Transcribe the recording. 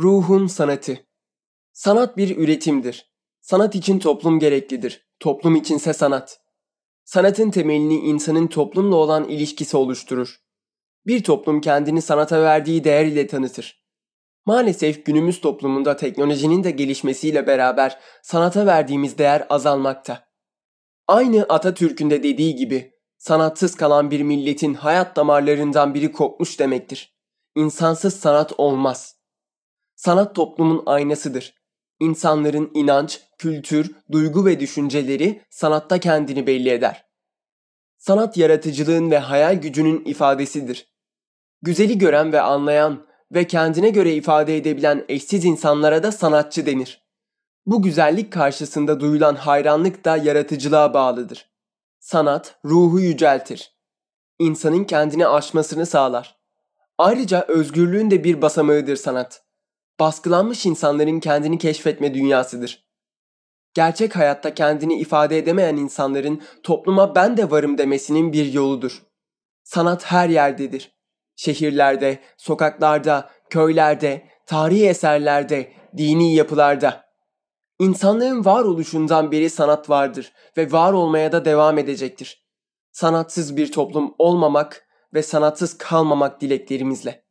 Ruhun sanatı. Sanat bir üretimdir. Sanat için toplum gereklidir. Toplum içinse sanat. Sanatın temelini insanın toplumla olan ilişkisi oluşturur. Bir toplum kendini sanata verdiği değer ile tanıtır. Maalesef günümüz toplumunda teknolojinin de gelişmesiyle beraber sanata verdiğimiz değer azalmakta. Aynı Atatürk'ün de dediği gibi sanatsız kalan bir milletin hayat damarlarından biri kopmuş demektir. İnsansız sanat olmaz.'' Sanat toplumun aynasıdır. İnsanların inanç, kültür, duygu ve düşünceleri sanatta kendini belli eder. Sanat yaratıcılığın ve hayal gücünün ifadesidir. Güzeli gören ve anlayan ve kendine göre ifade edebilen eşsiz insanlara da sanatçı denir. Bu güzellik karşısında duyulan hayranlık da yaratıcılığa bağlıdır. Sanat ruhu yüceltir. İnsanın kendini aşmasını sağlar. Ayrıca özgürlüğün de bir basamağıdır sanat baskılanmış insanların kendini keşfetme dünyasıdır. Gerçek hayatta kendini ifade edemeyen insanların topluma ben de varım demesinin bir yoludur. Sanat her yerdedir. Şehirlerde, sokaklarda, köylerde, tarihi eserlerde, dini yapılarda. İnsanlığın varoluşundan beri sanat vardır ve var olmaya da devam edecektir. Sanatsız bir toplum olmamak ve sanatsız kalmamak dileklerimizle.